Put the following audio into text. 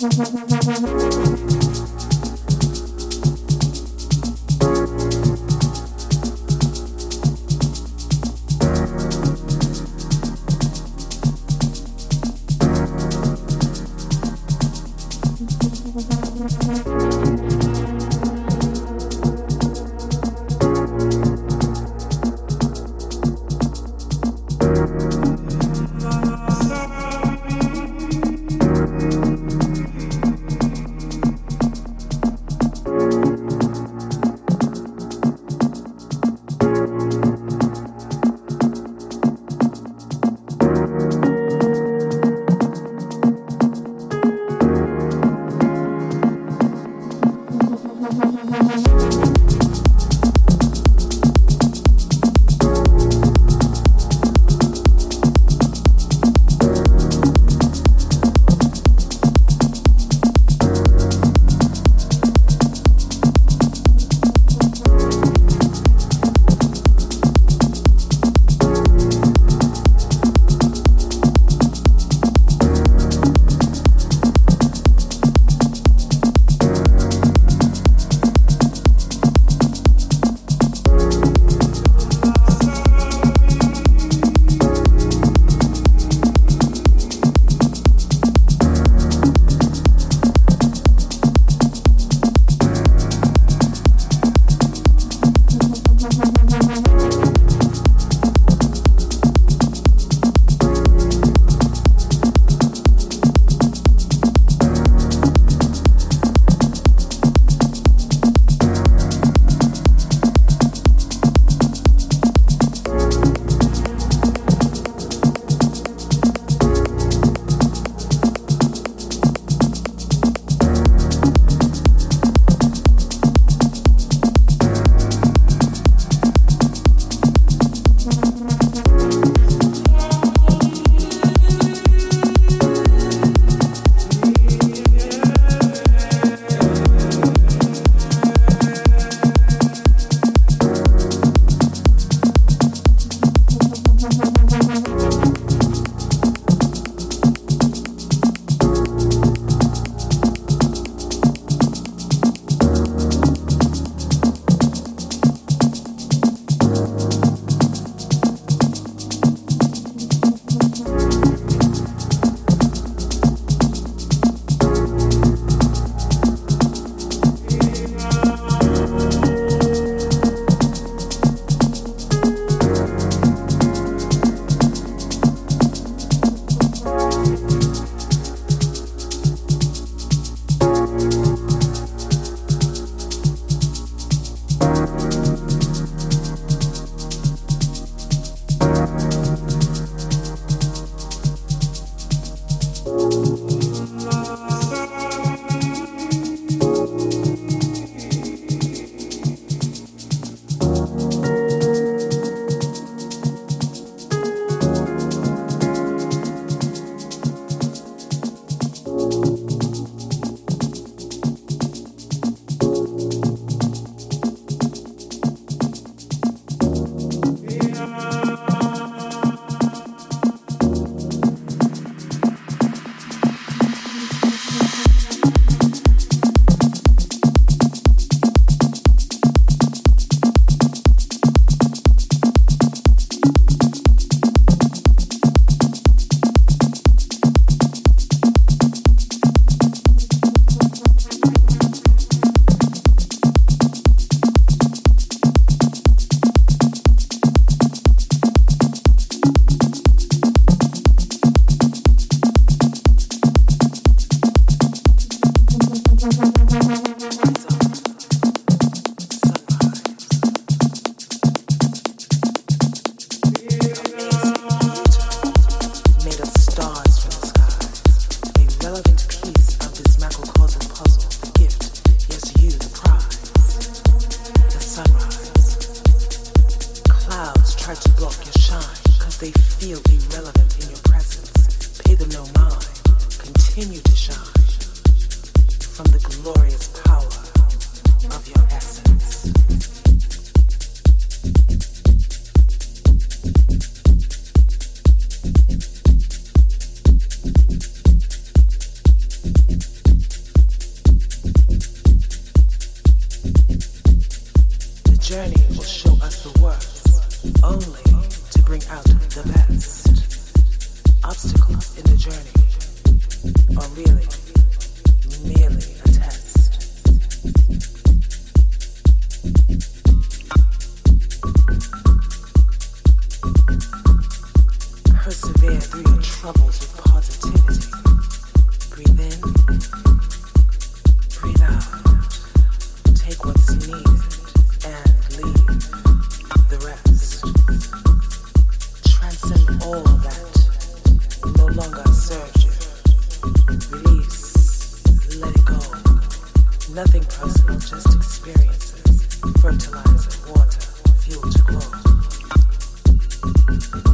thank you. Nothing personal, just experiences. Fertilizer, water, fuel to grow.